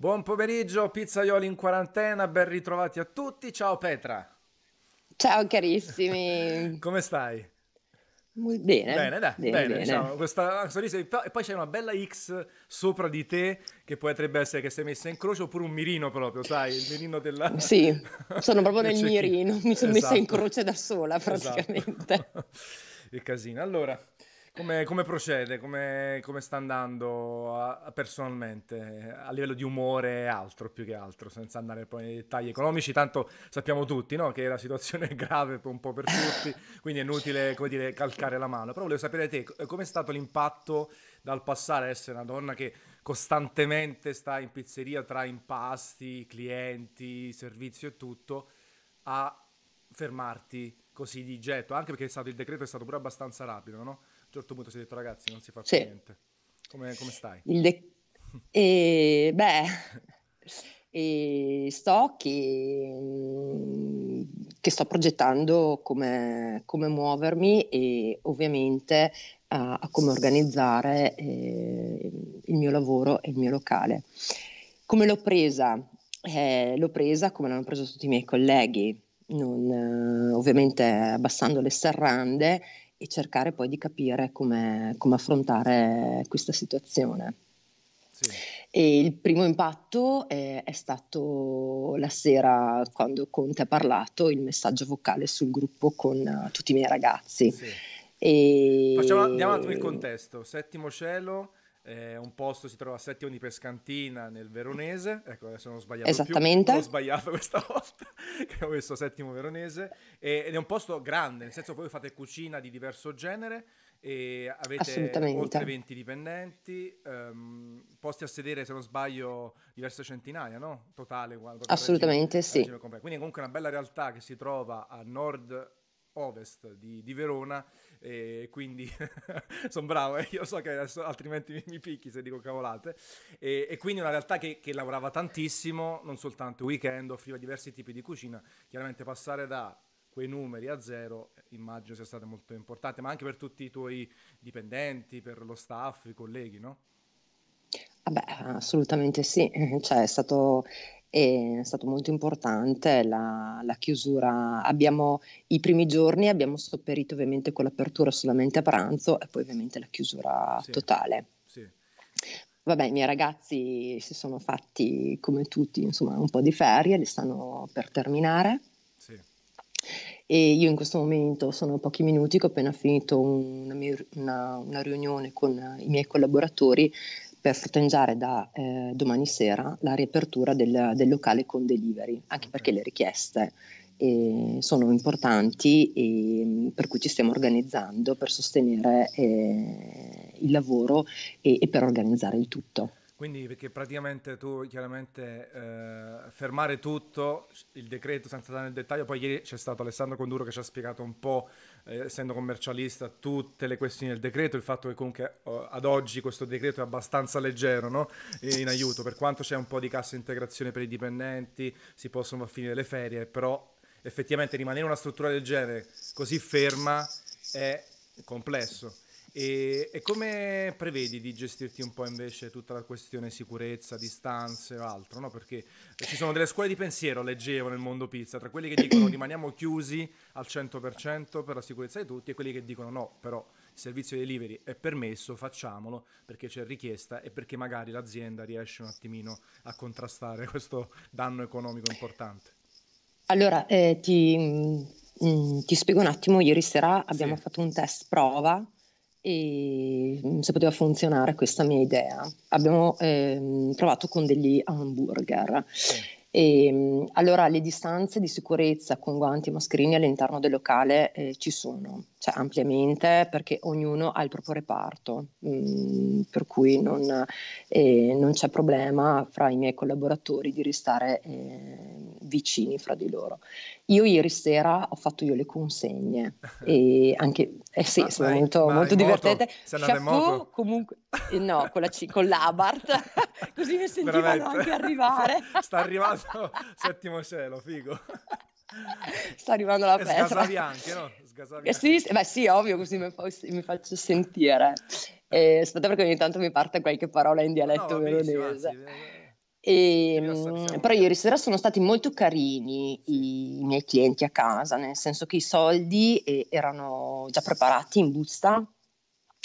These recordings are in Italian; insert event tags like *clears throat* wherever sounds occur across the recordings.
Buon pomeriggio, pizzaioli in quarantena, ben ritrovati a tutti. Ciao Petra. Ciao carissimi. *laughs* Come stai? Bene. Bene, dai, bene, bene, diciamo, questa sorriso e poi c'è una bella X sopra di te che potrebbe essere che sei messa in croce oppure un mirino proprio, sai, il mirino della... *laughs* Sì, sono proprio *laughs* nel mirino, mi sono messa in Esatto. croce da sola praticamente. Esatto. Il casino. Allora, come, come procede? Come, come sta andando a- a- personalmente a livello di umore e altro, più che altro, senza andare poi nei dettagli economici? Tanto sappiamo tutti, no? Che la situazione è grave un po' per tutti, quindi è inutile, dire, calcare la mano. Però volevo sapere te, co- com'è stato l'impatto dal passare a essere una donna che costantemente sta in pizzeria tra impasti, clienti, servizio e tutto, a fermarti così di getto, anche perché il decreto è stato pure abbastanza rapido, no? Certo punto si è detto ragazzi non si fa Sì, niente. Come, come stai? il de- *laughs* e, beh, e sto che, che sto progettando come, come muovermi e ovviamente a, a come organizzare eh, il mio lavoro e il mio locale. Come l'ho presa? Eh, l'ho presa come l'hanno preso tutti i miei colleghi, non, eh, ovviamente abbassando le serrande e cercare poi di capire come, come affrontare questa situazione. Sì, E il primo impatto eh, è stato la sera quando Conte ha parlato, il messaggio vocale sul gruppo con eh, tutti i miei ragazzi. sì. Facciamo, andiamo un attimo il E... contesto. Settimo cielo, eh, un posto si trova a Settimo di Pescantina nel Veronese. Ecco, adesso non ho sbagliato più, non ho Esattamente, sbagliato questa *laughs* volta, che ho messo Settimo Veronese. E- ed è un posto grande, nel senso che voi fate cucina di diverso genere e avete oltre assolutamente. 20 dipendenti, ehm, posti a sedere, se non sbaglio, diverse centinaia, no? Totale, guarda, Assolutamente a sì. regime completo. Quindi comunque una bella realtà che si trova a nord-ovest di, di Verona e quindi *laughs* sono bravo, eh, io so che adesso altrimenti mi, picchi se dico cavolate. E, e quindi una realtà che, che lavorava tantissimo, non soltanto weekend, offriva diversi tipi di cucina. Chiaramente passare da quei numeri a zero eh, immagino sia stato molto importante, ma anche per tutti i tuoi dipendenti, per lo staff, i colleghi, no? Vabbè, assolutamente sì, cioè è stato, è stato molto importante la, la chiusura. Abbiamo, i primi giorni abbiamo sopperito ovviamente con l'apertura solamente a pranzo e poi ovviamente la chiusura Sì, totale. sì, Vabbè, i miei ragazzi si sono fatti come tutti, insomma, un po' di ferie, li stanno per terminare. sì, E io in questo momento sono pochi minuti che ho appena finito una, una- una riunione con i miei collaboratori per fronteggiare da eh, domani sera la riapertura del, del locale con delivery, anche perché le richieste eh, sono importanti e mh, per cui ci stiamo organizzando per sostenere eh, il lavoro e, e per organizzare il tutto. Quindi perché praticamente tu chiaramente eh, fermare tutto, il decreto senza dare nel dettaglio, poi ieri c'è stato Alessandro Conduro che ci ha spiegato un po', eh, essendo commercialista, tutte le questioni del decreto, il fatto che comunque oh, ad oggi questo decreto è abbastanza leggero, no? In aiuto, per quanto c'è un po' di cassa integrazione per i dipendenti, si possono finire le ferie, però effettivamente rimanere una struttura del genere così ferma è complesso. E, e come prevedi di gestirti un po' invece tutta la questione sicurezza, distanze o altro, no? Perché ci sono delle scuole di pensiero, leggevo nel mondo pizza, tra quelli che dicono *clears throat* rimaniamo chiusi al 100% per la sicurezza di tutti e quelli che dicono no, però il servizio delivery è permesso, facciamolo perché c'è richiesta e perché magari l'azienda riesce un attimino a contrastare *laughs* questo danno economico importante. Allora, eh, ti, mm, ti spiego un attimo, ieri sera abbiamo Sì, fatto un test prova e mm, se poteva funzionare questa mia idea. Abbiamo ehm, provato con degli hamburger. sì, E, mm, allora, le distanze di sicurezza con guanti e mascherine all'interno del locale eh, ci sono, cioè ampiamente, perché ognuno ha il proprio reparto, mm, per cui non, eh, non c'è problema fra i miei collaboratori di restare eh, vicini fra di loro. Io ieri sera ho fatto io le consegne e *laughs* anche, eh sì, Ma, in, molto, ma molto divertente. Chapeau, comunque, *laughs* eh, no, con la C- con l'Abarth, *laughs* così mi sentivano Veramente? anche arrivare. Sta arrivando settimo cielo, figo. Sta arrivando la E sgasavi anche, no? Sgasavi Eh sì, beh sì, ovvio, così mi, fa- mi faccio sentire. Eh, aspetta perché ogni tanto mi parte qualche parola in no, dialetto anzi. veronese. E, mm, però ieri sera sono stati molto carini i miei clienti a casa, nel senso che i soldi eh, erano già preparati in busta.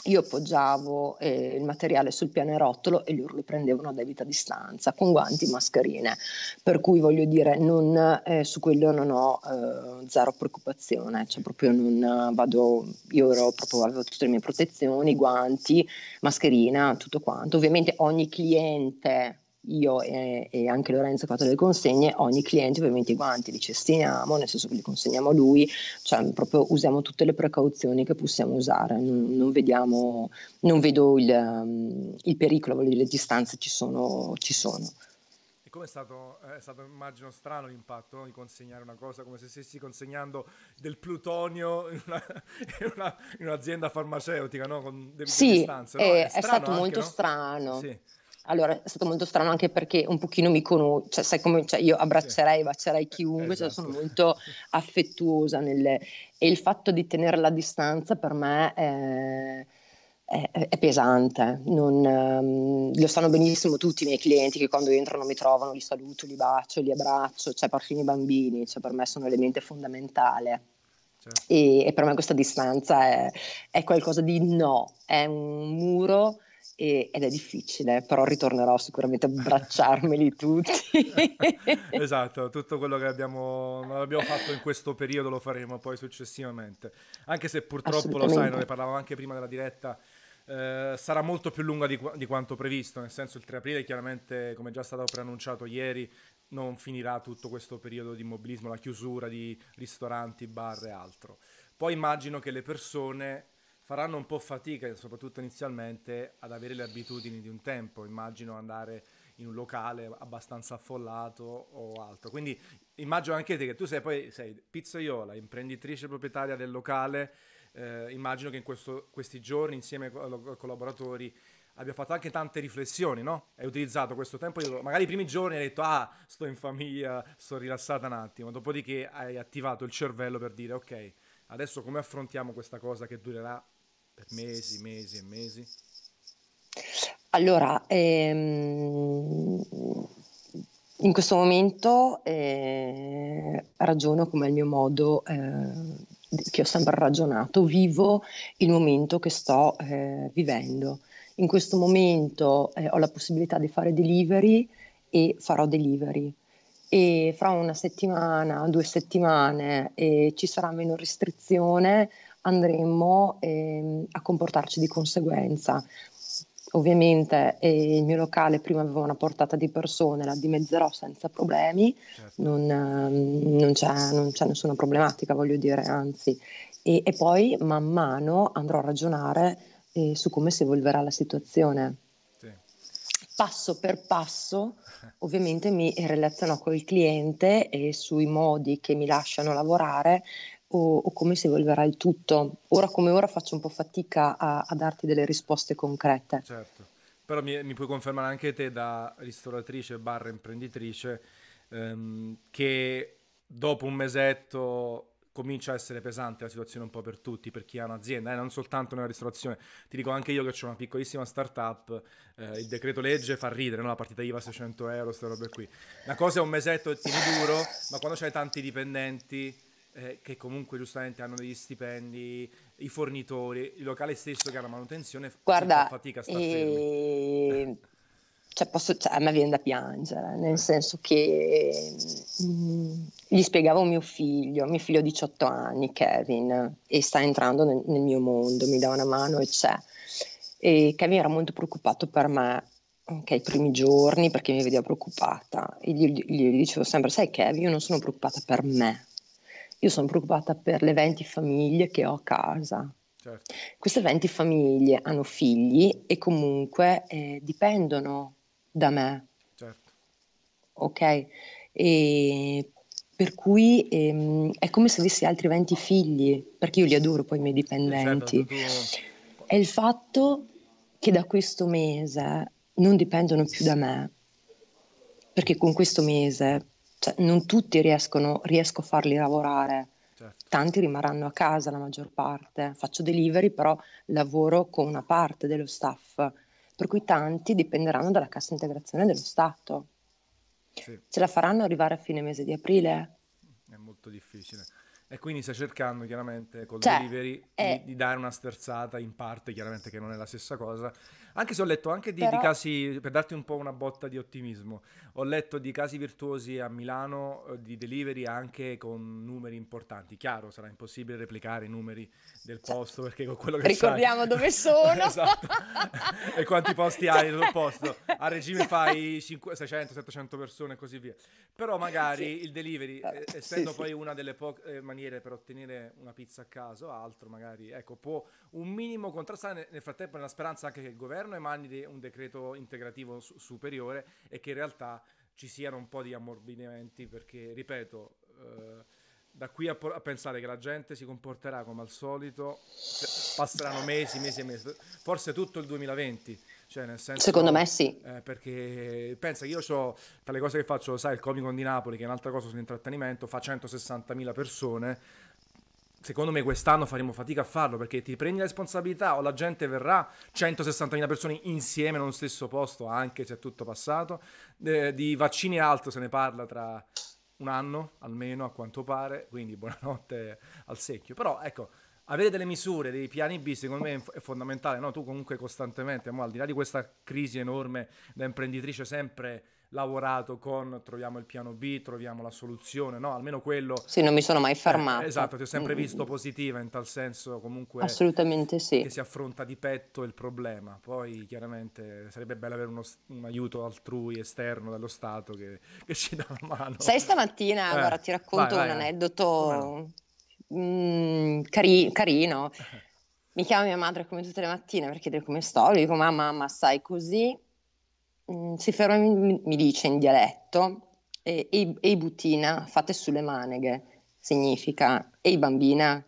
Io appoggiavo eh, il materiale sul pianerottolo e loro lo prendevano a debita distanza, con guanti e mascherine. Per cui voglio dire, non, eh, su quello non ho eh, zero preoccupazione, cioè proprio non eh, vado, io ero proprio, avevo tutte le mie protezioni, guanti, mascherina, tutto quanto. Ovviamente ogni cliente io e, e anche Lorenzo fatto le consegne, ogni cliente ovviamente i guanti li cestiniamo, nel senso che li consegniamo a lui, cioè proprio usiamo tutte le precauzioni che possiamo usare, non, non vediamo, non vedo il, um, il pericolo, voglio dire, le distanze ci sono. Ci sono. E come è stato, è stato, immagino, strano l'impatto no? di consegnare una cosa come se stessi consegnando del plutonio in, una, *laughs* in, una, in un'azienda farmaceutica, no? Con delle sì, distanze. No? È, È, è stato anche, molto no? strano. Sì. Allora, è stato molto strano anche perché un pochino mi conosco, cioè, sai come, cioè, io abbraccerei, bacerei chiunque, esatto. cioè, sono molto affettuosa nelle... e il fatto di tenere la distanza per me è, è, è pesante, non, um, lo sanno benissimo tutti i miei clienti che quando entrano mi trovano, li saluto, li bacio, li abbraccio, cioè perfino i bambini, cioè, per me sono un elemento fondamentale. Certo. E, e, per me questa distanza è, è qualcosa di no, è un muro e, ed è difficile, però ritornerò sicuramente a abbracciarmeli tutti. *laughs* esatto, tutto quello che abbiamo, abbiamo fatto in questo periodo lo faremo poi successivamente. Anche se purtroppo lo sai, ne parlavamo anche prima della diretta, eh, sarà molto più lunga di, di, quanto previsto, nel senso il 3 aprile chiaramente, come già stato preannunciato ieri, non finirà tutto questo periodo di immobilismo, la chiusura di ristoranti, bar e altro. Poi immagino che le persone faranno un po' fatica, soprattutto inizialmente, ad avere le abitudini di un tempo. Immagino andare in un locale abbastanza affollato o altro. Quindi immagino anche te che tu sei poi sei pizzaiola, imprenditrice proprietaria del locale. Eh, immagino che in questo, questi giorni, insieme ai collaboratori, abbia fatto anche tante riflessioni, no? Hai utilizzato questo tempo, magari i primi giorni hai detto ah, sto in famiglia, sto rilassata un attimo, dopodiché hai attivato il cervello per dire ok, adesso come affrontiamo questa cosa che durerà per mesi, mesi e mesi? Allora, ehm, in questo momento eh, ragiono come il mio modo eh, che ho sempre ragionato, vivo il momento che sto eh, vivendo. In questo momento eh, ho la possibilità di fare delivery e farò delivery. E fra una settimana, due settimane eh, ci sarà meno restrizione, andremo ehm, a comportarci di conseguenza. Ovviamente eh, il mio locale prima aveva una portata di persone, la dimezzerò senza problemi, certo. non, ehm, non, c'è, non, c'è, nessuna problematica, voglio dire, anzi. E, e poi man mano andrò a ragionare eh, su come si evolverà la situazione. Passo per passo, *laughs* ovviamente mi relaziono col cliente e sui modi che mi lasciano lavorare o, o, come si evolverà il tutto. Ora come ora faccio un po' fatica a, a darti delle risposte concrete. Certo, però mi, mi, puoi confermare anche te da ristoratrice barra imprenditrice ehm, che dopo un mesetto comincia a essere pesante la situazione un po' per tutti, per chi ha un'azienda, eh, non soltanto nella ristorazione. Ti dico anche io che ho una piccolissima startup, eh, il decreto legge fa ridere, no? la partita IVA 600 euro, queste robe qui. Una cosa è un mesetto e tieni duro, ma quando c'hai tanti dipendenti eh, che comunque giustamente hanno degli stipendi, i fornitori, il locale stesso che ha la manutenzione, Guarda, fatica a stare fermi. *laughs* Cioè posso, cioè, a me viene da piangere, nel senso che mh, gli spiegavo mio figlio, mio figlio ha 18 anni, Kevin, e sta entrando nel, nel mio mondo, mi dà una mano e c'è. E Kevin era molto preoccupato per me, ok, i primi giorni, perché mi vedeva preoccupata. E gli, gli, gli dicevo sempre, sai Kevin, io non sono preoccupata per me, io sono preoccupata per le 20 famiglie che ho a casa. Certo. Queste 20 famiglie hanno figli e comunque eh, dipendono da me. Certo. Ok? E per cui ehm, è come se avessi altri 20 figli, perché io li adoro poi i miei dipendenti. Certo, tu... È il fatto che da questo mese non dipendono più da me, perché con questo mese cioè, non tutti riescono, riesco a farli lavorare. Certo. Tanti rimarranno a casa la maggior parte. Faccio delivery, però lavoro con una parte dello staff, per cui tanti dipenderanno dalla cassa integrazione dello Stato. Sì. Ce la faranno arrivare a fine mese di aprile? È molto difficile. E quindi stai cercando chiaramente col cioè, delivery è... di, di, dare una sterzata in parte, chiaramente che non è la stessa cosa, anche se ho letto anche di, Però... di, casi, per darti un po' una botta di ottimismo, ho letto di casi virtuosi a Milano eh, di delivery anche con numeri importanti. Chiaro, sarà impossibile replicare i numeri del posto perché con quello che Ricordiamo sai... dove sono. *laughs* esatto. e quanti posti hai sul posto. A regime fai 600-700 persone e così via. Però magari sì. il delivery, eh, essendo sì, poi sì. una delle poche eh, maniere per ottenere una pizza a caso, altro magari, ecco, può un minimo contrastare nel frattempo nella speranza anche che il governo emani un decreto integrativo su- superiore e che in realtà ci siano un po' di ammorbidimenti perché, ripeto, eh, da qui a, po- a, pensare che la gente si comporterà come al solito, cioè, passeranno mesi, mesi e mesi, forse tutto il 2020. Cioè, nel senso, Secondo me sì. Eh, perché pensa che io ho tra le cose che faccio, sai, il Comic Con di Napoli, che è un'altra cosa sull'intrattenimento, fa 160.000 persone. Secondo me quest'anno faremo fatica a farlo perché ti prendi la responsabilità o la gente verrà 160.000 persone insieme nello stesso posto anche se è tutto passato. Eh, di vaccini altro se ne parla tra un anno almeno a quanto pare quindi buonanotte al secchio. Però ecco avere delle misure, dei piani B, secondo me è fondamentale. No? Tu comunque costantemente, al di là di questa crisi enorme da imprenditrice, sempre lavorato con troviamo il piano B, troviamo la soluzione, no? Almeno quello... Sì, non mi sono mai fermato. Eh, esatto, ti ho sempre mm, visto positiva in tal senso comunque... Assolutamente sì. Che si affronta di petto il problema. Poi chiaramente sarebbe bello avere uno, un aiuto altrui esterno dallo Stato che, che ci dà una mano. Sai, stamattina, eh, guarda, ti racconto vai, vai, un aneddoto mm, cari- carino. Mi chiama mia madre come tutte le mattine per chiedere come sto. Le dico, mamma, mamma, stai così? Mm, si ferma e mi, mi dice in dialetto, e, e, e butina, fate sulle maneghe, significa, e bambina,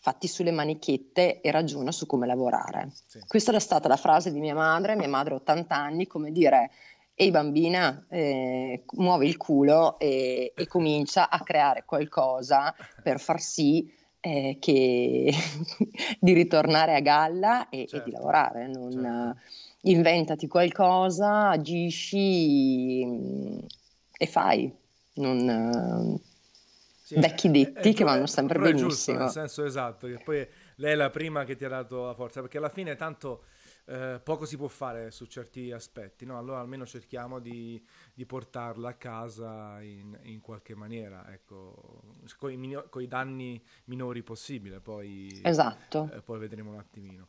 fatti sulle manichette e ragiona su come lavorare. Sì. Questa era stata la frase di mia madre, mia madre ha 80 anni, come dire, ehi bambina, eh, muove il culo e, e, comincia a creare qualcosa per far sì eh, che *laughs* di ritornare a galla e, certo. e di certo. lavorare. Non, certo inventati qualcosa, agisci mm, e fai. Non, sì, vecchi detti è, è, che vanno sempre benissimo. Giusto, nel senso esatto, che poi lei è la prima che ti ha dato la forza, perché alla fine tanto eh, poco si può fare su certi aspetti, no? Allora almeno cerchiamo di, di portarla a casa in, in qualche maniera, ecco, con i, danni minori possibile, poi, esatto. eh, poi vedremo un attimino.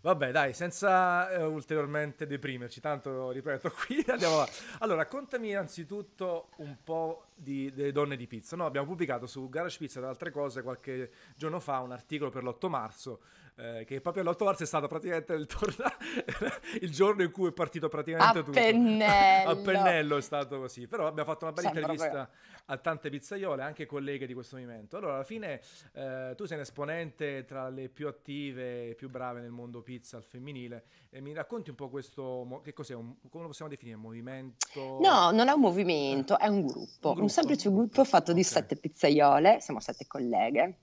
Vabbè, dai, senza eh, ulteriormente deprimerci, tanto ripeto, *laughs* qui andiamo avanti. Allora, raccontami innanzitutto un po' di, delle donne di pizza. No, abbiamo pubblicato su Garage Pizza e altre cose qualche giorno fa un articolo per l'8 marzo eh, che proprio l'8 marzo è stato praticamente il, torna- *laughs* il, giorno in cui è partito praticamente a tutto. Pennello. a pennello è stato così, però abbiamo fatto una bella Sembra intervista proprio. a tante pizzaiole, anche colleghe di questo movimento. Allora, alla fine eh, tu sei un esponente tra le più attive e più brave nel mondo pizza al femminile e mi racconti un po' questo, che cos'è, un, come lo possiamo definire, un movimento? No, non è un movimento, è un gruppo, un, gruppo. un semplice gruppo fatto okay. di sette pizzaiole, siamo sette colleghe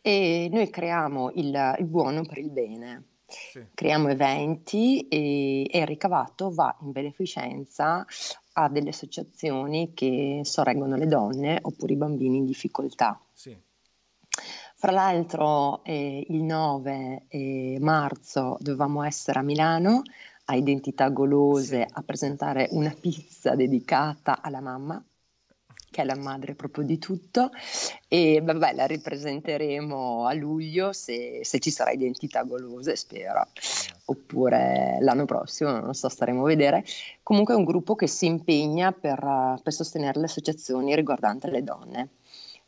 e noi creiamo il, il buono per il bene. Sì. Creiamo eventi e, e, il ricavato va in beneficenza a delle associazioni che sorreggono le donne oppure i bambini in difficoltà. Sì. Fra l'altro eh, il 9 eh, marzo dovevamo essere a Milano a Identità Golose sì. a presentare una pizza dedicata alla mamma che è la madre proprio di tutto, e vabbè, la ripresenteremo a luglio se, se ci sarà identità golose, spero, oppure l'anno prossimo, non lo so, staremo a vedere. Comunque è un gruppo che si impegna per, per sostenere le associazioni riguardanti le donne.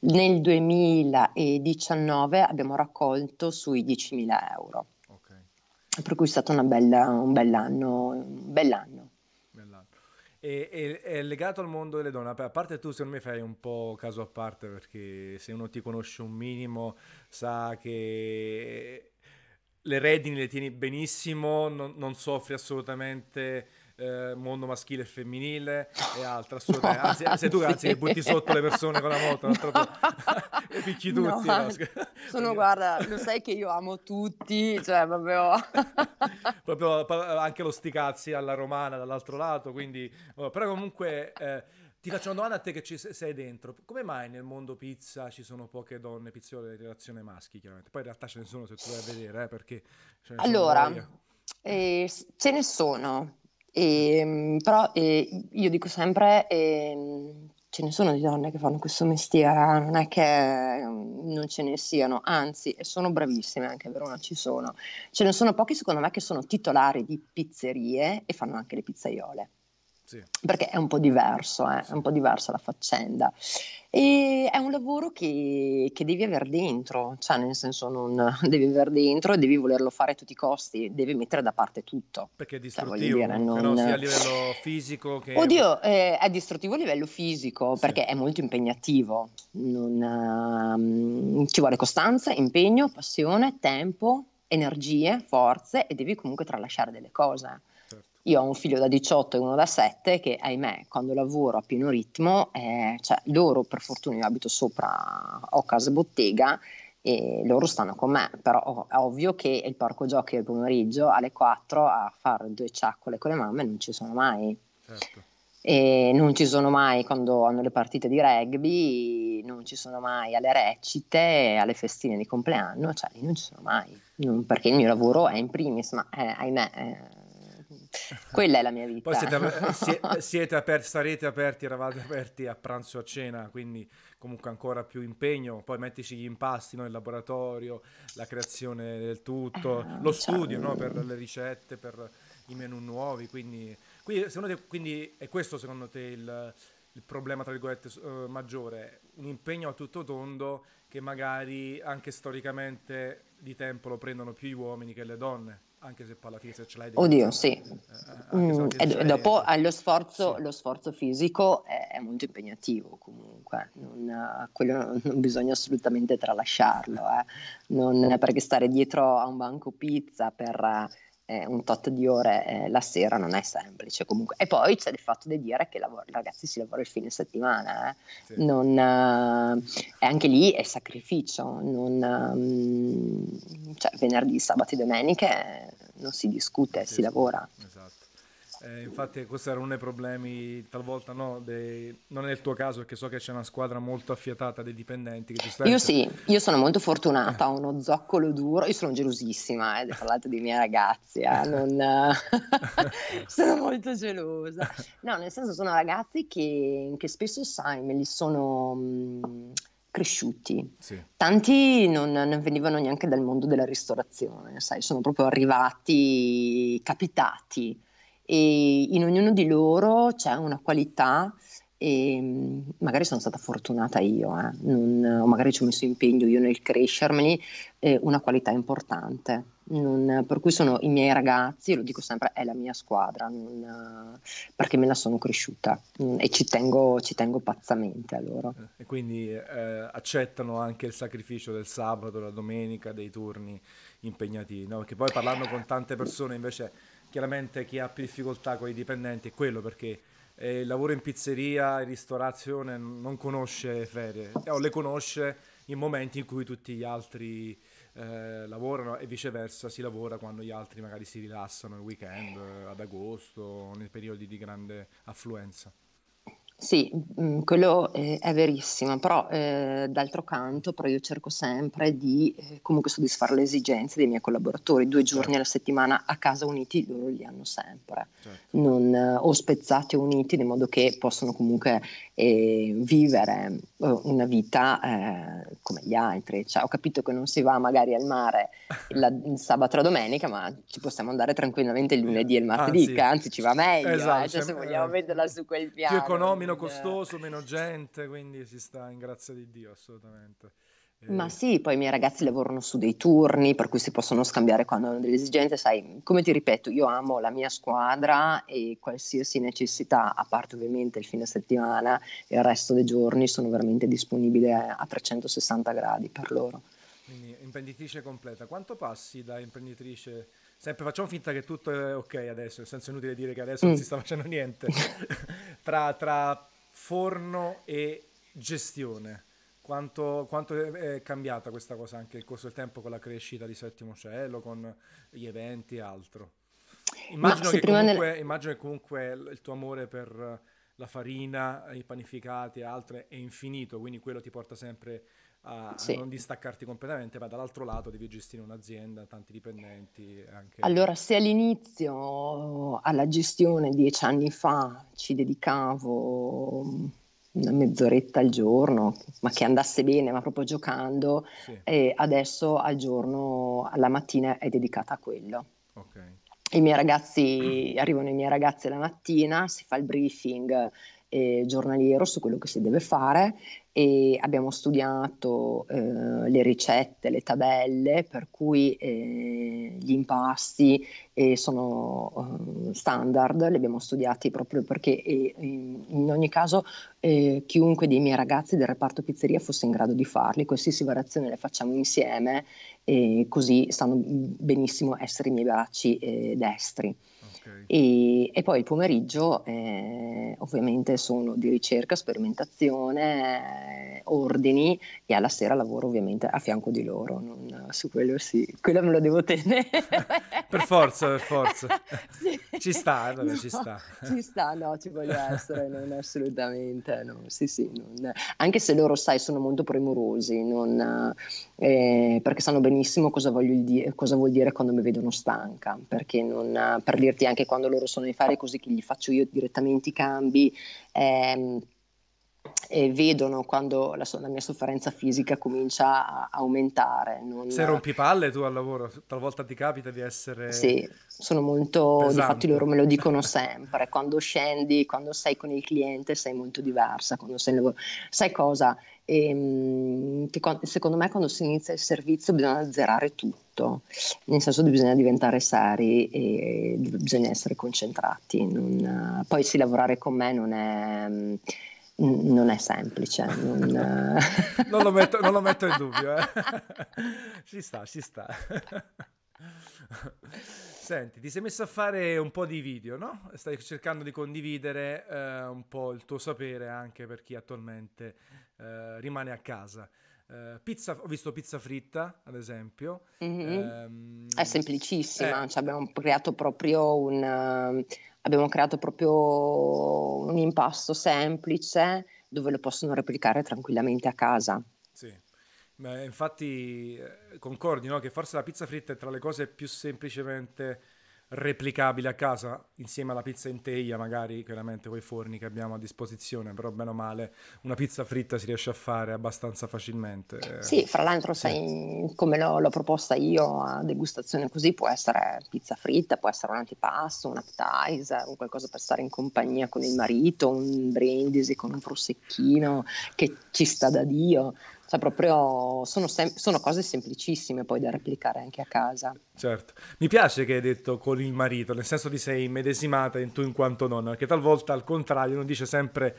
Nel 2019 abbiamo raccolto sui 10.000 euro, okay. per cui è stato bella, un bell'anno. Un bell'anno. E, e, è legato al mondo delle donne. A parte tu, secondo me, fai un po' caso a parte perché se uno ti conosce un minimo sa che le redini le tieni benissimo, non, non soffri assolutamente eh, mondo maschile e femminile *laughs* e altro, assolutamente. Anzi, sei tu che anzi, butti sotto le persone con la moto, e *laughs* *laughs* picchi tutti. No, no. Sono, guarda, lo sai che io amo tutti, cioè proprio... proprio anche lo sticazzi alla romana dall'altro lato, quindi... Oh, però comunque... Eh, ti faccio una domanda a te che ci sei dentro. Come mai nel mondo pizza ci sono poche donne pizzaiole di relazione maschi, chiaramente? Poi in realtà ce ne sono se tu vai a vedere, eh, perché... allora, eh, ce ne sono, e, ehm, però eh, io dico sempre, eh, ce ne sono di donne che fanno questo mestiere, eh, non è che mm, non ce ne siano, anzi, sono bravissime anche a Verona, ci sono. Ce ne sono pochi secondo me che sono titolari di pizzerie e fanno anche le pizzaiole. Sì. Perché è un po' diverso, eh? è un po' diversa la faccenda. E è un lavoro che, che, devi avere dentro, cioè nel senso non *laughs* devi avere dentro e devi volerlo fare a tutti i costi, devi mettere da parte tutto. Perché è cioè, distruttivo, cioè, dire, non... no, sia a livello fisico che... Oddio, eh, è distruttivo a livello fisico sì. perché è molto impegnativo, non, um, ci vuole costanza, impegno, passione, tempo, energie, forze e devi comunque tralasciare delle cose. Io ho un figlio da 18 e uno da 7 che, ahimè, quando lavoro a pieno ritmo, eh, cioè loro per fortuna io abito sopra, ho casa bottega e loro stanno con me, però è ovvio che il parco giochi del pomeriggio alle 4 a fare due ciaccole con le mamme non ci sono mai. Certo. E non ci sono mai quando hanno le partite di rugby, non ci sono mai alle recite, alle festine di compleanno, cioè lì non ci sono mai, non, perché il mio lavoro è in primis, ma eh, ahimè... Eh, *laughs* quella è la mia vita. Poi siete, *laughs* siete, siete aperti, sarete aperti, eravate aperti a pranzo e a cena, quindi comunque ancora più impegno. Poi mettici gli impasti no? il laboratorio, la creazione del tutto, ah, lo studio no? per le ricette, per i menu nuovi. Quindi, quindi, te, quindi è questo secondo te il, il problema, tra virgolette, uh, maggiore? Un impegno a tutto tondo che magari anche storicamente di tempo lo prendono più gli uomini che le donne anche se palla se ce l'hai dentro. Oddio, sì. Eh, mm, e dopo eh, lo, sforzo, sì. lo, sforzo, fisico è, è, molto impegnativo comunque, non, quello non, bisogna assolutamente tralasciarlo, eh. non, perché stare dietro a un banco pizza per eh, un tot di ore eh, la sera non è semplice comunque. E poi c'è il fatto di dire che lavoro, ragazzi si lavora il fine settimana, eh. sì. non, eh, e anche lì è sacrificio, non, um, cioè, venerdì, sabato e domeniche non si discute, sì, si sì. lavora. Esatto. Eh, infatti questo era uno dei problemi, talvolta no, dei, non è il tuo caso perché so che c'è una squadra molto affiatata dei dipendenti. Io sì, io sono molto fortunata, ho uno zoccolo duro, io sono gelosissima, eh, parlate dei miei ragazzi, eh, non, *laughs* *laughs* sono molto gelosa. No, nel senso sono ragazzi che, che spesso, sai, me li sono... Mh, cresciuti. Sì. Tanti non, non, venivano neanche dal mondo della ristorazione, sai, sono proprio arrivati, capitati e in ognuno di loro c'è una qualità e mm, magari sono stata fortunata io, eh, non, o magari ci ho messo impegno io nel crescermeli, eh, una qualità importante. Non, per cui sono i miei ragazzi, lo dico sempre, è la mia squadra, non, perché me la sono cresciuta mm, e ci tengo, ci tengo pazzamente a loro. E quindi eh, accettano anche il sacrificio del sabato, la domenica, dei turni impegnativi, no? perché poi parlando con tante persone invece chiaramente chi ha più difficoltà con i dipendenti è quello perché eh, il lavoro in pizzeria, in ristorazione non conosce ferie o le conosce in momenti in cui tutti gli altri eh, lavorano e viceversa si lavora quando gli altri magari si rilassano il weekend, ad agosto, nei periodi di grande affluenza. Sì, mm, quello è, è verissimo, però eh, d'altro canto però io cerco sempre di eh, comunque soddisfare le esigenze dei miei collaboratori, due giorni certo. alla settimana a casa uniti loro li hanno sempre, certo. non, eh, o spezzati o uniti in modo che possono comunque eh, vivere eh, una vita eh, come gli altri, cioè, ho capito che non si va magari al mare *laughs* la, il sabato e la domenica, ma ci possiamo andare tranquillamente il lunedì e il martedì, anzi, anzi ci va meglio, esatto, cioè, se vogliamo vederla su quel piano. Più economico meno costoso, meno gente, quindi si sta in grazia di Dio assolutamente. Ma eh, sì, poi i miei ragazzi lavorano su dei turni per cui si possono scambiare quando hanno delle esigenze. Sai, come ti ripeto, io amo la mia squadra e qualsiasi necessità, a parte ovviamente il fine settimana e il resto dei giorni, sono veramente disponibile a 360 gradi per loro. Quindi imprenditrice completa. Quanto passi da imprenditrice sempre facciamo finta che tutto è ok adesso, nel senso è inutile dire che adesso mm. non si sta facendo niente. *laughs* tra, tra forno e gestione. Quanto, quanto, è cambiata questa cosa anche nel corso del tempo con la crescita di Settimo Cielo, con gli eventi e altro? Immagino, che comunque, nel... immagino che comunque il tuo amore per la farina, i panificati e altre è infinito, quindi quello ti porta sempre a, sì. a, non distaccarti completamente, ma dall'altro lato devi gestire un'azienda, tanti dipendenti. Anche... Allora, se all'inizio alla gestione dieci anni fa ci dedicavo una mezz'oretta al giorno, ma che andasse bene, ma proprio giocando, sì. e adesso al giorno, alla mattina è dedicata a quello. Okay. I miei ragazzi, arrivano i miei ragazzi la mattina, si fa il briefing eh, giornaliero su quello che si deve fare e abbiamo studiato eh, le ricette, le tabelle, per cui eh, gli impasti eh, sono standard, li abbiamo studiati proprio perché in, in ogni caso eh, chiunque dei miei ragazzi del reparto pizzeria fosse in grado di farli, qualsiasi variazione le facciamo insieme e così sanno benissimo essere i miei bracci eh, destri. Okay. E, e, poi il pomeriggio eh, ovviamente sono di ricerca, sperimentazione, eh, ordini e alla sera lavoro ovviamente a fianco di loro. Non, su quello sì, quello me lo devo tenere. *laughs* per forza, per forza. *laughs* sì. Ci sta, allora, no, ci sta. Ci sta, no, ci voglio essere, non assolutamente. No. Sì, sì, non, anche se loro, sai, sono molto premurosi, non, eh, perché sanno benissimo cosa, dire, cosa, vuol dire quando mi vedono stanca, perché non, per dirti anche quando loro sono in fare così che gli faccio io direttamente i cambi. Ehm, e vedono quando la, la, mia sofferenza fisica comincia a aumentare. Non... Se rompi palle tu al lavoro, talvolta ti capita di essere... Sì, sono molto... Pesante. Loro me lo dicono sempre, quando scendi, quando sei con il cliente sei molto diversa, quando sei lavoro... Sai cosa? Ehm, che, secondo me quando si inizia il servizio bisogna azzerare tutto, nel senso che bisogna diventare seri e bisogna essere concentrati. Non, poi sì, lavorare con me non è non è semplice. Non, *laughs* non, lo, metto, non lo, metto, in *laughs* dubbio. Eh. ci sta, ci sta. Senti, ti sei messo a fare un po' di video, no? Stai cercando di condividere eh, un po' il tuo sapere anche per chi attualmente eh, rimane a casa. Uh, pizza, ho visto pizza fritta, ad esempio. Mm-hmm. Um, è semplicissima, eh. cioè abbiamo creato proprio un... Uh, abbiamo creato proprio un impasto semplice dove lo possono replicare tranquillamente a casa. Sì, Beh, infatti eh, concordi no? che forse la pizza fritta è tra le cose più semplicemente replicabile a casa insieme alla pizza in teglia magari chiaramente con i forni che abbiamo a disposizione però bene o male una pizza fritta si riesce a fare abbastanza facilmente sì fra l'altro sì. sai come l'ho, l'ho, proposta io a degustazione così può essere pizza fritta può essere un antipasto un appetizer un qualcosa per stare in compagnia con il marito un brindisi con un prosecchino che ci sta da dio cioè proprio sono, sem- sono, cose semplicissime poi da replicare anche a casa. Certo, mi piace che hai detto con il marito, nel senso di sei immedesimata in tu in quanto nonna, perché talvolta al contrario uno dice sempre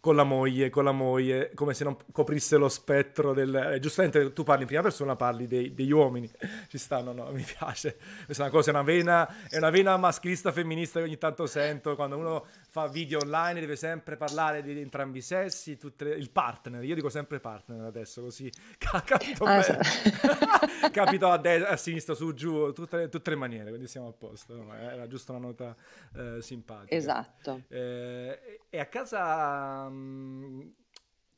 con la moglie, con la moglie, come se non coprisse lo spettro del... Eh, giustamente tu parli in prima persona, parli dei, degli uomini, *laughs* ci stanno, no, mi piace. Questa è una cosa, è una vena, è una vena maschilista femminista che ogni tanto sento, quando uno fa video online deve sempre parlare di entrambi i sessi, le, il partner, io dico sempre partner adesso, così *laughs* capito, ah, sì. *laughs* capito a, de- a, sinistra, su, giù, tutte, tutte, le maniere, quindi siamo a posto, no? era giusto una nota eh, simpatica. Esatto. Eh, e a casa um,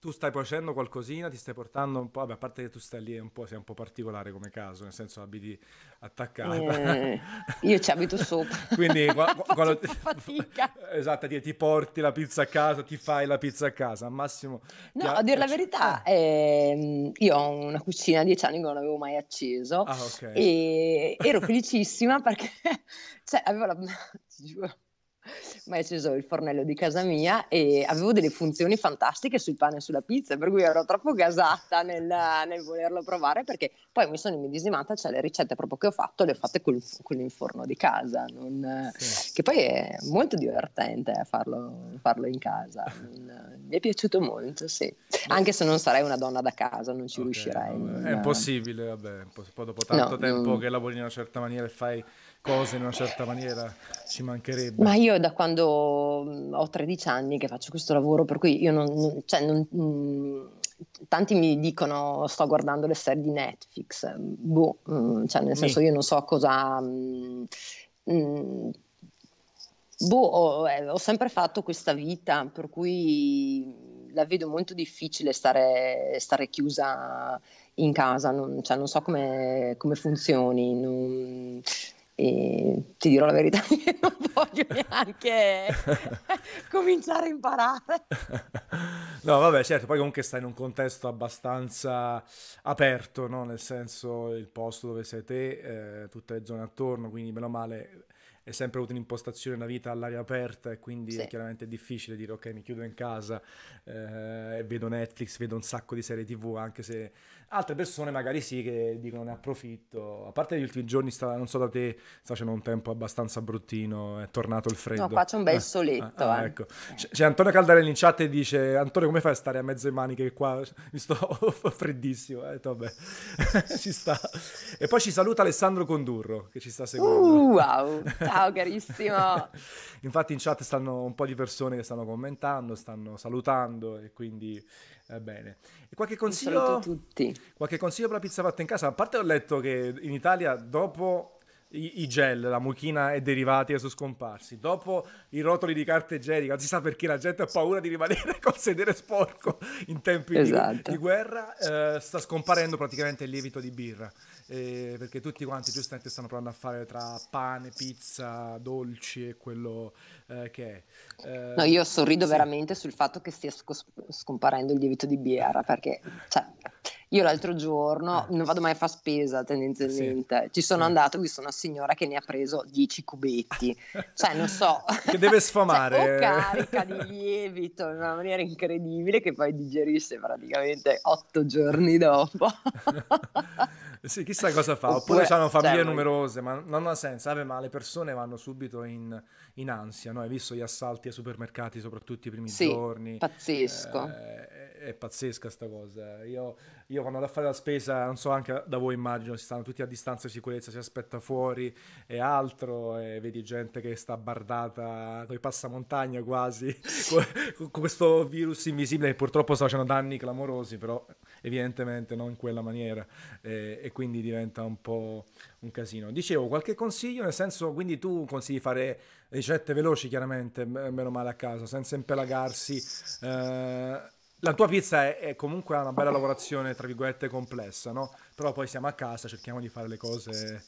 tu stai facendo qualcosina, ti stai portando un po', vabbè, a parte che tu stai lì, un po', sei un po' particolare come caso, nel senso abiti attaccata. Eh, io ci abito sopra. *laughs* Quindi qua, quando ti, *laughs* esatto, ti, ti, porti la pizza a casa, ti fai la pizza a casa, al massimo. No, a dire la verità, eh, io ho una cucina a dieci anni che non avevo mai acceso ah, okay. e ero felicissima perché *laughs* cioè, avevo la... ti giuro ma è acceso il fornello di casa mia e avevo delle funzioni fantastiche sul pane e sulla pizza, per cui ero troppo gasata nel, nel volerlo provare perché poi mi sono immedesimata, cioè le ricette proprio che ho fatto le ho fatte con, con il forno di casa, non, sì. che poi è molto divertente farlo, farlo in casa, non, mi è piaciuto molto, sì. Anche se non sarei una donna da casa, non ci okay, riuscirei. No, È impossibile, vabbè, poi dopo tanto no, tempo non... che lavori in una certa maniera e fai cose in una certa maniera, ci mancherebbe. Ma io da quando mm, ho 13 anni che faccio questo lavoro, per cui io non, cioè non mm, tanti mi dicono sto guardando le serie di Netflix, boh, mm, cioè nel senso io non so cosa... Boh, ho, eh, ho, sempre fatto questa vita, per cui la vedo molto difficile stare, stare chiusa in casa, non, cioè, non so come, come funzioni. Non, e ti dirò la verità, *laughs* non voglio neanche *laughs* cominciare a imparare. No, vabbè, certo, poi comunque stai in un contesto abbastanza aperto, no? Nel senso il posto dove sei te, eh, tutte le zone attorno, quindi meno male è sempre avuto un'impostazione una vita all'aria aperta e quindi sì. è chiaramente difficile dire ok mi chiudo in casa eh, e vedo Netflix, vedo un sacco di serie tv anche se Altre persone magari sì che dicono ne approfitto. A parte gli ultimi giorni, sta, non so da te, sta facendo un tempo abbastanza bruttino, è tornato il freddo. No, qua c'è un bel eh, soletto. Ah, eh. ecco. C'è, c'è, Antonio Caldarelli in chat e dice Antonio come fai a stare a mezzo in maniche qua? Mi sto *laughs* freddissimo. Eh, vabbè, *laughs* ci sta. E poi ci saluta Alessandro Condurro che ci sta seguendo. Uh, wow, *laughs* ciao carissimo. Infatti in chat stanno un po' di persone che stanno commentando, stanno salutando e quindi eh, bene. E qualche consiglio, qualche consiglio per la pizza fatta in casa? A parte ho letto che in Italia dopo i, i gel, la mucchina e derivati sono scomparsi. Dopo i rotoli di carta igienica, si sa perché la gente ha paura di rimanere *laughs* col sedere sporco in tempi esatto. di, di, guerra, eh, sta scomparendo praticamente il lievito di birra eh, perché tutti quanti giustamente stanno provando a fare tra pane, pizza, dolci e quello eh, che è. Eh, no, io sorrido sì. veramente sul fatto che stia sc- scomparendo il lievito di birra, perché cioè, io l'altro giorno eh. non vado mai a fare spesa tendenzialmente, sì. ci sono sì. andato, ho visto una signora che ne ha preso 10 cubetti, cioè non so. *laughs* che deve sfamare. *laughs* cioè, o carica di lievito in una maniera incredibile che poi digerisce praticamente 8 giorni dopo. *laughs* Sì, chissà *laughs* cosa fa. Oppure, Oppure hanno famiglie cioè, numerose, ma non ha senso. Vabbè, ma le persone vanno subito in, in ansia, no? Hai visto gli assalti ai supermercati, soprattutto i primi sì, giorni? pazzesco. Eh, è, è, pazzesca sta cosa. Io, io quando vado a fare la spesa, non so, anche da voi immagino, si stanno tutti a distanza di sicurezza, si aspetta fuori e altro, e vedi gente che sta bardata con i passamontagna quasi, *laughs* con, con questo virus invisibile che purtroppo sta facendo danni clamorosi, però evidentemente non in quella maniera eh, e quindi diventa un po' un casino. Dicevo, qualche consiglio, nel senso, quindi tu consigli fare ricette veloci chiaramente, meno male a casa, senza impelagarsi. Eh, la tua pizza è, è, comunque una bella lavorazione, tra virgolette, complessa, no? Però poi siamo a casa, cerchiamo di fare le cose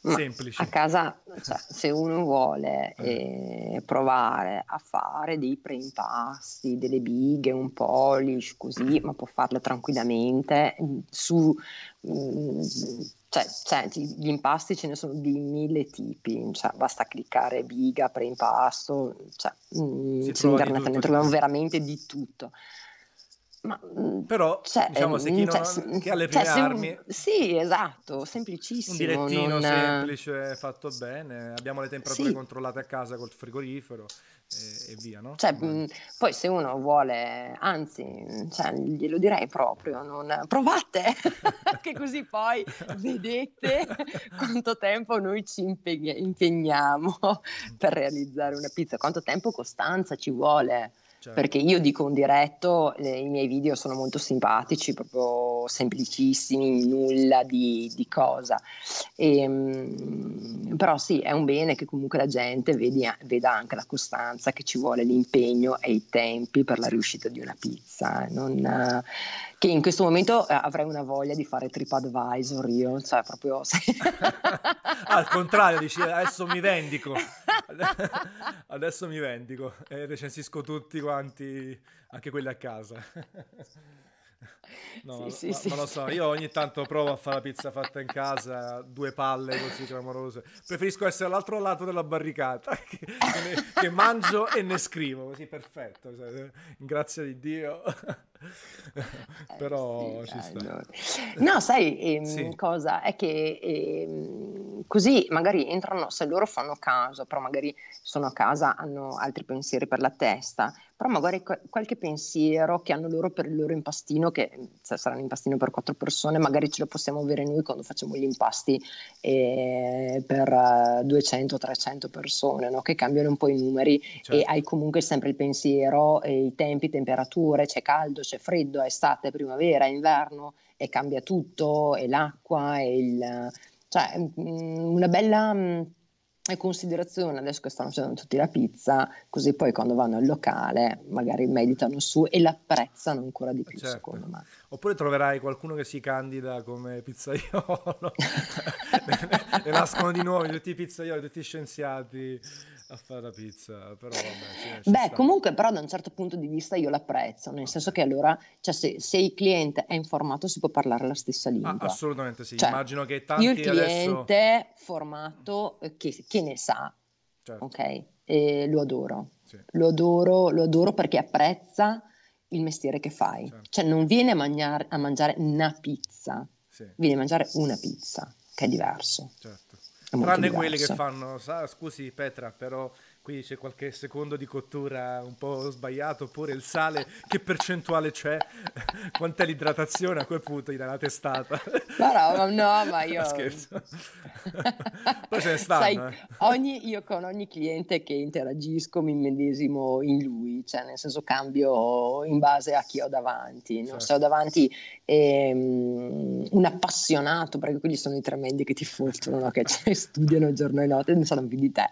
semplici. A casa, cioè, se uno vuole eh. Eh, provare a fare dei preimpasti, delle bighe, un polish, così, ma può farle tranquillamente su... Mh, mm, cioè, senti, gli impasti ce ne sono di mille tipi, cioè, basta cliccare biga, preimpasto, cioè, mh, mm, su internet ne troviamo veramente di tutto. Ma, mm, Però, cioè, diciamo, se chi, non, cioè, chi ha le cioè, prime cioè, armi... Sì, esatto, semplicissimo. Un direttino non... semplice, fatto bene, abbiamo le temperature sì. controllate a casa col frigorifero e, e via, no? Cioè, mm, poi se uno vuole, anzi, cioè, glielo direi proprio, non... provate, *laughs* che così poi vedete *laughs* quanto tempo noi ci impegniamo per realizzare una pizza, quanto tempo costanza ci vuole. Certo. Perché io dico un diretto, eh, i miei video sono molto simpatici, proprio semplicissimi, nulla di, di cosa. E, ehm, però sì, è un bene che comunque la gente vedi, veda anche la costanza, che ci vuole l'impegno e i tempi per la riuscita di una pizza. Eh. Non, uh, che in questo momento uh, avrei una voglia di fare TripAdvisor io, cioè proprio... *laughs* Al contrario, dici adesso mi vendico. *laughs* *laughs* Adesso mi vendico e recensisco tutti quanti, anche quelli a casa. *laughs* No, sì, ma, sì, ma, sì. lo so, io ogni tanto provo a fare la pizza fatta in casa, due palle così clamorose. Preferisco essere all'altro lato della barricata, *laughs* che, ne, che mangio e ne scrivo, così perfetto, cioè, in grazia di Dio. *laughs* Però sì, ci sta. No, sai ehm, cosa? È che ehm, così magari entrano, se loro fanno caso, però magari sono a casa, hanno altri pensieri per la testa, però magari qualche pensiero che hanno loro per il loro impastino, che se sarà un impastino per quattro persone, magari ce lo possiamo avere noi quando facciamo gli impasti eh, per 200-300 persone, no? che cambiano un po' i numeri certo. e hai comunque sempre il pensiero, e i tempi, temperature, c'è caldo, c'è freddo, è estate, primavera, inverno e cambia tutto, e l'acqua, e il... cioè mm, una bella mm, e considerazione adesso che stanno facendo tutti la pizza, così poi quando vanno al locale magari meditano su e l'apprezzano ancora di più, certo. secondo me. Oppure troverai qualcuno che si candida come pizzaiolo, *laughs* *laughs* e nascono di nuovo tutti i pizzaioli, tutti i scienziati a fare la pizza, però vabbè. Beh, sta. comunque però da un certo punto di vista io l'apprezzo, nel senso che allora, cioè, se, se, il cliente è informato si può parlare la stessa lingua. Ah, assolutamente sì, cioè, immagino che tanti Io il cliente adesso... formato eh, che, che, ne sa, certo. ok? E lo adoro. Sì. Lo adoro, lo adoro perché apprezza il mestiere che fai. Certo. Cioè non viene a, mangiare, a mangiare una pizza, sì. viene a mangiare una pizza, che è diverso. Certo. Tranne quelli che fanno, sa, scusi Petra, però qui c'è qualche secondo di cottura un po' sbagliato, oppure il sale, che percentuale c'è? *laughs* Quant'è l'idratazione? A quel punto gli dai la testata. No, no, no ma *laughs* io... Scherzo. *laughs* Poi ce ne stanno. Sai, eh. ogni, io con ogni cliente che interagisco mi medesimo in lui, cioè nel senso cambio in base a chi ho davanti. Certo. Se ho davanti ehm, un appassionato, perché quelli sono i tremendi che ti fotono, no? che cioè, studiano giorno e notte, ne sanno più di te.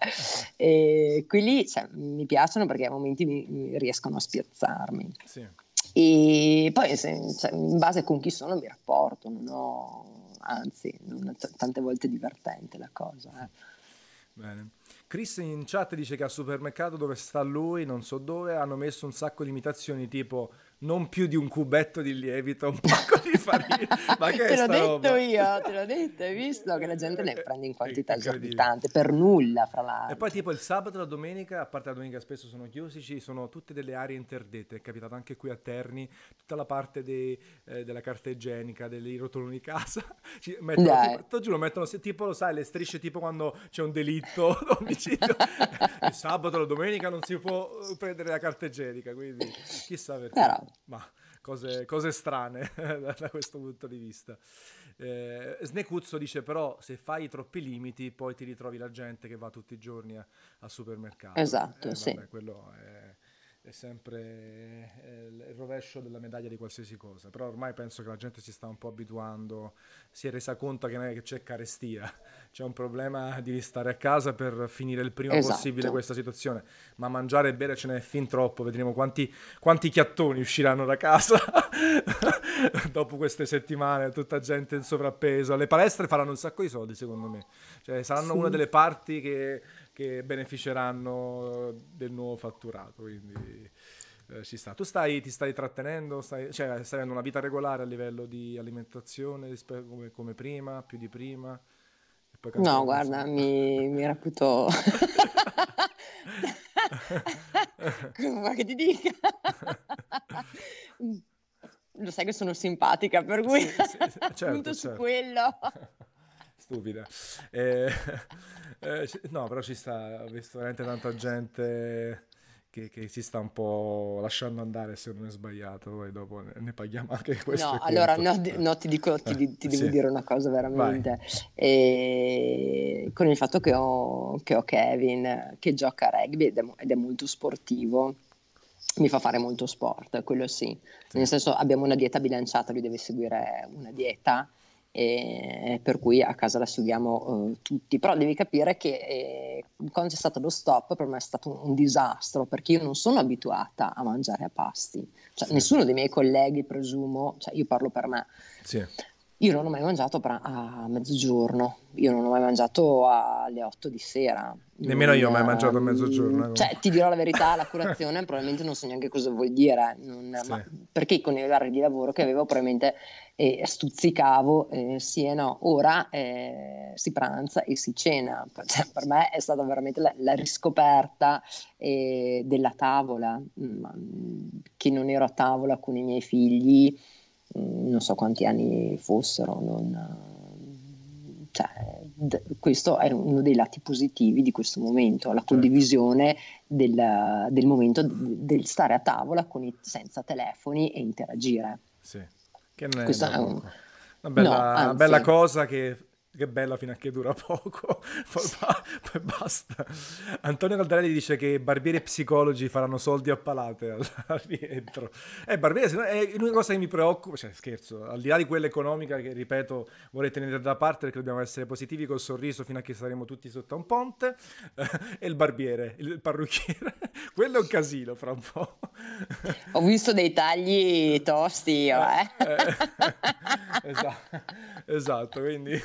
E quelli cioè, mi piacciono perché a momenti mi, mi riescono a spiazzarmi. Sì. E poi se, cioè, in base a con chi sono mi rapporto, non ho, anzi, non è t- tante volte divertente la cosa. Eh. Bene. Chris in chat dice che al supermercato dove sta lui, non so dove, hanno messo un sacco di imitazioni tipo non più di un cubetto di lievito, un pacco di farina. Ma che te l'ho detto roba? io, te l'ho detto, hai visto che la gente ne prende in quantità esorbitante, per nulla fra l'altro. E poi tipo il sabato e la domenica, a parte la domenica spesso sono chiusi, ci sono tutte delle aree interdette, è capitato anche qui a Terni, tutta la parte dei, eh, della carta igienica, dei rotoloni di casa, *laughs* ci mettono, tipo, ti giuro, mettono tipo, lo sai, le strisce tipo quando c'è un delitto, *laughs* omicidio, *laughs* il sabato e la domenica non si può prendere la carta igienica, quindi chissà perché. Però ma cose, cose strane *laughs* da, questo punto di vista. Eh, Snecuzzo dice però se fai troppi limiti poi ti ritrovi la gente che va tutti i giorni a, al supermercato. Esatto, eh, sì. Vabbè, quello è è sempre il rovescio della medaglia di qualsiasi cosa, però ormai penso che la gente si sta un po' abituando, si è resa conto che non è che c'è carestia, *laughs* c'è un problema di stare a casa per finire il prima esatto. possibile questa situazione, ma mangiare e bere ce n'è fin troppo, vedremo quanti, quanti chiattoni usciranno da casa *laughs* dopo queste settimane, tutta gente in sovrappeso, le palestre faranno un sacco di soldi secondo me, cioè saranno sì. una delle parti che che beneficeranno del nuovo fatturato. Quindi eh, ci sta. Tu stai, ti stai trattenendo, stai, cioè stai avendo una vita regolare a livello di alimentazione come, come prima, più di prima? No, guarda, mi, mi reputo... *laughs* Ma che ti dica? Lo sai che sono simpatica, per cui sì, sì, *laughs* certo, certo. su quello. *laughs* Stupida. Eh, *laughs* eh, no, però ci sta, ho visto veramente tanta gente che, che, si sta un po' lasciando andare se non è sbagliato, poi dopo ne, ne paghiamo anche questo. No, allora no, no, ti dico, ti, eh, ti devo sì. dire una cosa veramente. E, con il fatto che ho, che ho, Kevin che gioca a rugby ed è, ed è molto sportivo, mi fa fare molto sport, quello sì. sì. Nel senso abbiamo una dieta bilanciata, lui deve seguire una dieta e per cui a casa la seguiamo uh, tutti. Però devi capire che eh, quando c'è stato lo stop per me è stato un, un, disastro perché io non sono abituata a mangiare a pasti, cioè, sì. nessuno dei miei colleghi presumo, cioè io parlo per me. Sì. Io non ho mai mangiato a mezzogiorno, io non ho mai mangiato alle 8 di sera. Nemmeno io ho mai mangiato a mezzogiorno. Eh, cioè, ti dirò la verità, la colazione *laughs* probabilmente non so neanche cosa vuol dire, non, sì. perché con gli orari di lavoro che avevo probabilmente eh, stuzzicavo eh, sì e no. Ora eh, si pranza e si cena, cioè, per me è stata veramente la, la riscoperta eh, della tavola, mm, che non ero a tavola con i miei figli Mm, non so quanti anni fossero, non, cioè, d- questo è uno dei lati positivi di questo momento, la certo. condivisione del, del momento del stare a tavola i, senza telefoni e interagire. Sì, che non è, è un... una bella, no, bella cosa che che bella fino a che dura *laughs* poco, poi, poi, basta. Antonio Caldarelli dice che barbieri e psicologi faranno soldi a palate al, *laughs* al rientro. Eh, barbieri è l'unica cosa che mi preoccupa, cioè scherzo, al di là di quella economica che ripeto vorrei tenere da parte perché dobbiamo essere positivi col sorriso fino a che saremo tutti sotto un ponte, eh, e il barbiere, il parrucchiere, *laughs* quello è un casino fra un po'. Ho visto dei tagli tosti io, eh. eh, eh esatto, esatto, quindi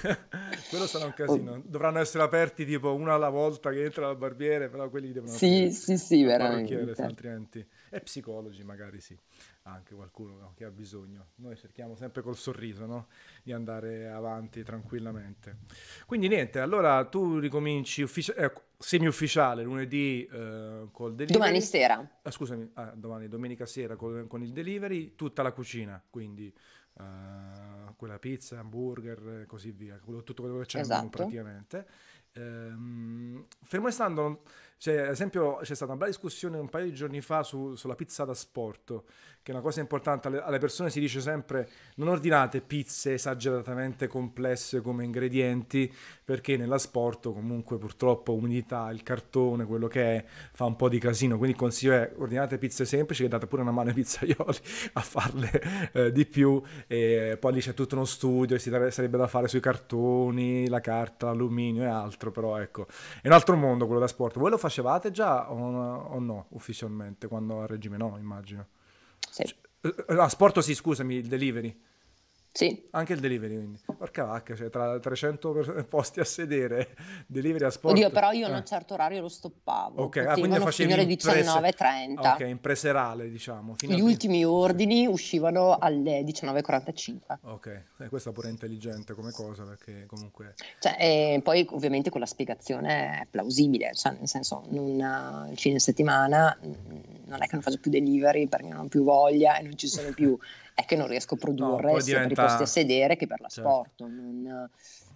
quello sarà un casino. Dovranno essere aperti tipo una alla volta che entra al barbiere, però quelli devono Sì, sì, sì, veramente. Altrimenti e psicologi magari sì, anche qualcuno no, che ha bisogno. Noi cerchiamo sempre col sorriso, no? Di andare avanti tranquillamente. Quindi niente, allora tu ricominci uffici- eh, semi-ufficiale lunedì eh, col delivery. Domani sera. Ah, scusami, ah, domani, domenica sera col, con il delivery, tutta la cucina, quindi uh, quella pizza, hamburger e così via, quello, tutto quello che c'è esatto. praticamente. Um, fermo restando, cioè, ad esempio, c'è stata una bella discussione un paio di giorni fa su, sulla pizza da sport, che è una cosa importante. Alle, alle, persone si dice sempre: non ordinate pizze esageratamente complesse come ingredienti, perché nella sport, comunque, purtroppo, umidità, il cartone, quello che è, fa un po' di casino. Quindi, il consiglio è: ordinate pizze semplici, che date pure una mano ai pizzaioli *laughs* a farle eh, di più. E poi lì c'è tutto uno studio, si sarebbe da fare sui cartoni, la carta, l'alluminio e altro. Però, ecco, è un altro mondo quello da sport. Voi lo fate facevate già o, no ufficialmente quando a regime no, immagino? Sì. Eh, ah, sport sì, scusami, il delivery. Sì. Anche il delivery, quindi. Porca vacca, cioè tra 300 *laughs* posti a sedere, delivery a sport. Oddio, però io eh. a un certo orario lo stoppavo. Ok, ah, quindi facevi alle 19.30. Ok, in preserale, diciamo. Gli ultimi ordini uscivano alle 19.45. Ok, eh, questa pure è intelligente come cosa, perché comunque... Cioè, e poi ovviamente con la spiegazione è plausibile, cioè nel senso, non, il fine settimana mm, non è che non faccio più delivery perché non ho più voglia e non ci sono più *laughs* è che non riesco a produrre no, sia diventa... per i posti a sedere che per l'asporto. Certo. Non,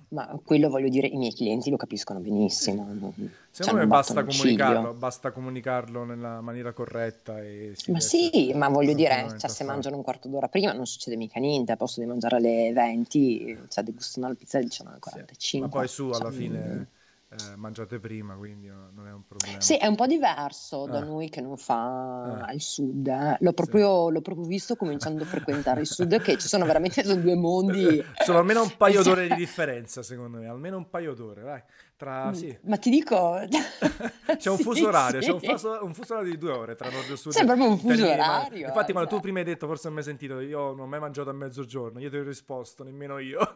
ma quello voglio dire, i miei clienti lo capiscono benissimo. Secondo me basta comunicarlo, basta comunicarlo nella maniera corretta. E ma sì, ma voglio dire, cioè, se mangiano un quarto d'ora prima non succede mica niente, a posto di mangiare alle 20, cioè degustano la pizza alle 19.45. Sì, ma poi su alla cioè, fine eh, mangiate prima, quindi non è un problema. Sì, è un po' diverso da eh. noi che non fa eh. al sud. Eh. L'ho, proprio, sì. l'ho, proprio, visto cominciando a frequentare il sud, che ci sono veramente due mondi. *laughs* Sono almeno un paio *laughs* d'ore di differenza, secondo me, almeno un paio d'ore, dai. Tra, mm, sì. Ma ti dico... *laughs* c'è un *laughs* fuso orario, sì. c'è un fuso, un fuso, orario di due ore tra nord e sud. C'è proprio un fuso orario. Infatti quando tu prima hai detto, forse non mi hai sentito, io non ho mai mangiato a mezzogiorno, io ti ho risposto, nemmeno io. *laughs*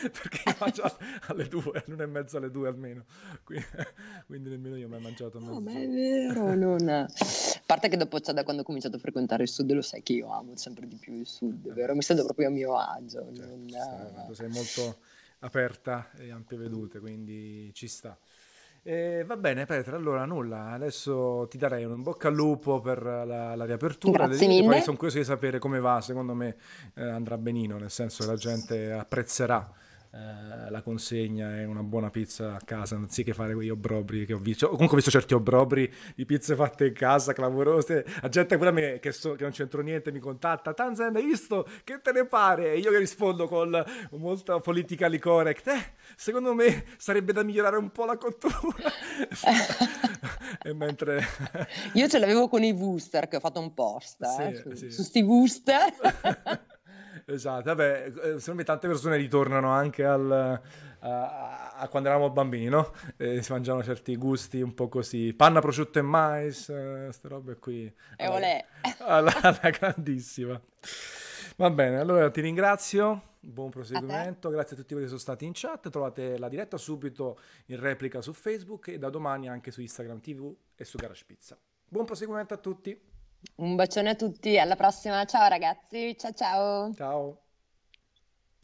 Perché io mangio alle due, all'una e mezza alle due almeno. Quindi, quindi nemmeno io ho mai mangiato a mezzogiorno. No, ma è vero, non... A parte che dopo, cioè, da quando ho cominciato a frequentare il sud, lo sai che io amo sempre di più il sud, vero? Mi sento proprio a mio agio. Cioè, non... sei molto aperta e ampie vedute, quindi ci sta. E va bene Petra, allora nulla, adesso ti darei un bocca al lupo per la, la riapertura, Grazie mille. poi sono curioso di sapere come va, secondo me eh, andrà benino, nel senso che la gente apprezzerà eh, la consegna e una buona pizza a casa, anziché fare quegli obbrobri che ho visto. Comunque ho visto certi obbrobri di pizze fatte in casa, clamorose. La gente pure a me, che, so, che non c'entro niente, mi contatta. Tanzan, hai visto? Che te ne pare? E io che rispondo con molta politically correct. Eh, secondo me sarebbe da migliorare un po' la cottura. *laughs* e mentre... io ce l'avevo con i booster, che ho fatto un post, eh, sì, su, sì. su sti booster. *laughs* Esatto, vabbè, eh, secondo me tante persone ritornano anche al, a, a, quando eravamo bambini, no? E si mangiavano certi gusti un po' così, panna, prosciutto e mais, eh, queste robe qui. E olè. *laughs* Alla, alla grandissima. Va bene, allora ti ringrazio buon proseguimento, grazie a tutti quelli che sono stati in chat, trovate la diretta subito in replica su Facebook e da domani anche su Instagram TV e su Garage Pizza. Buon proseguimento a tutti! Un bacione a tutti, alla prossima. Ciao ragazzi, ciao ciao. Ciao.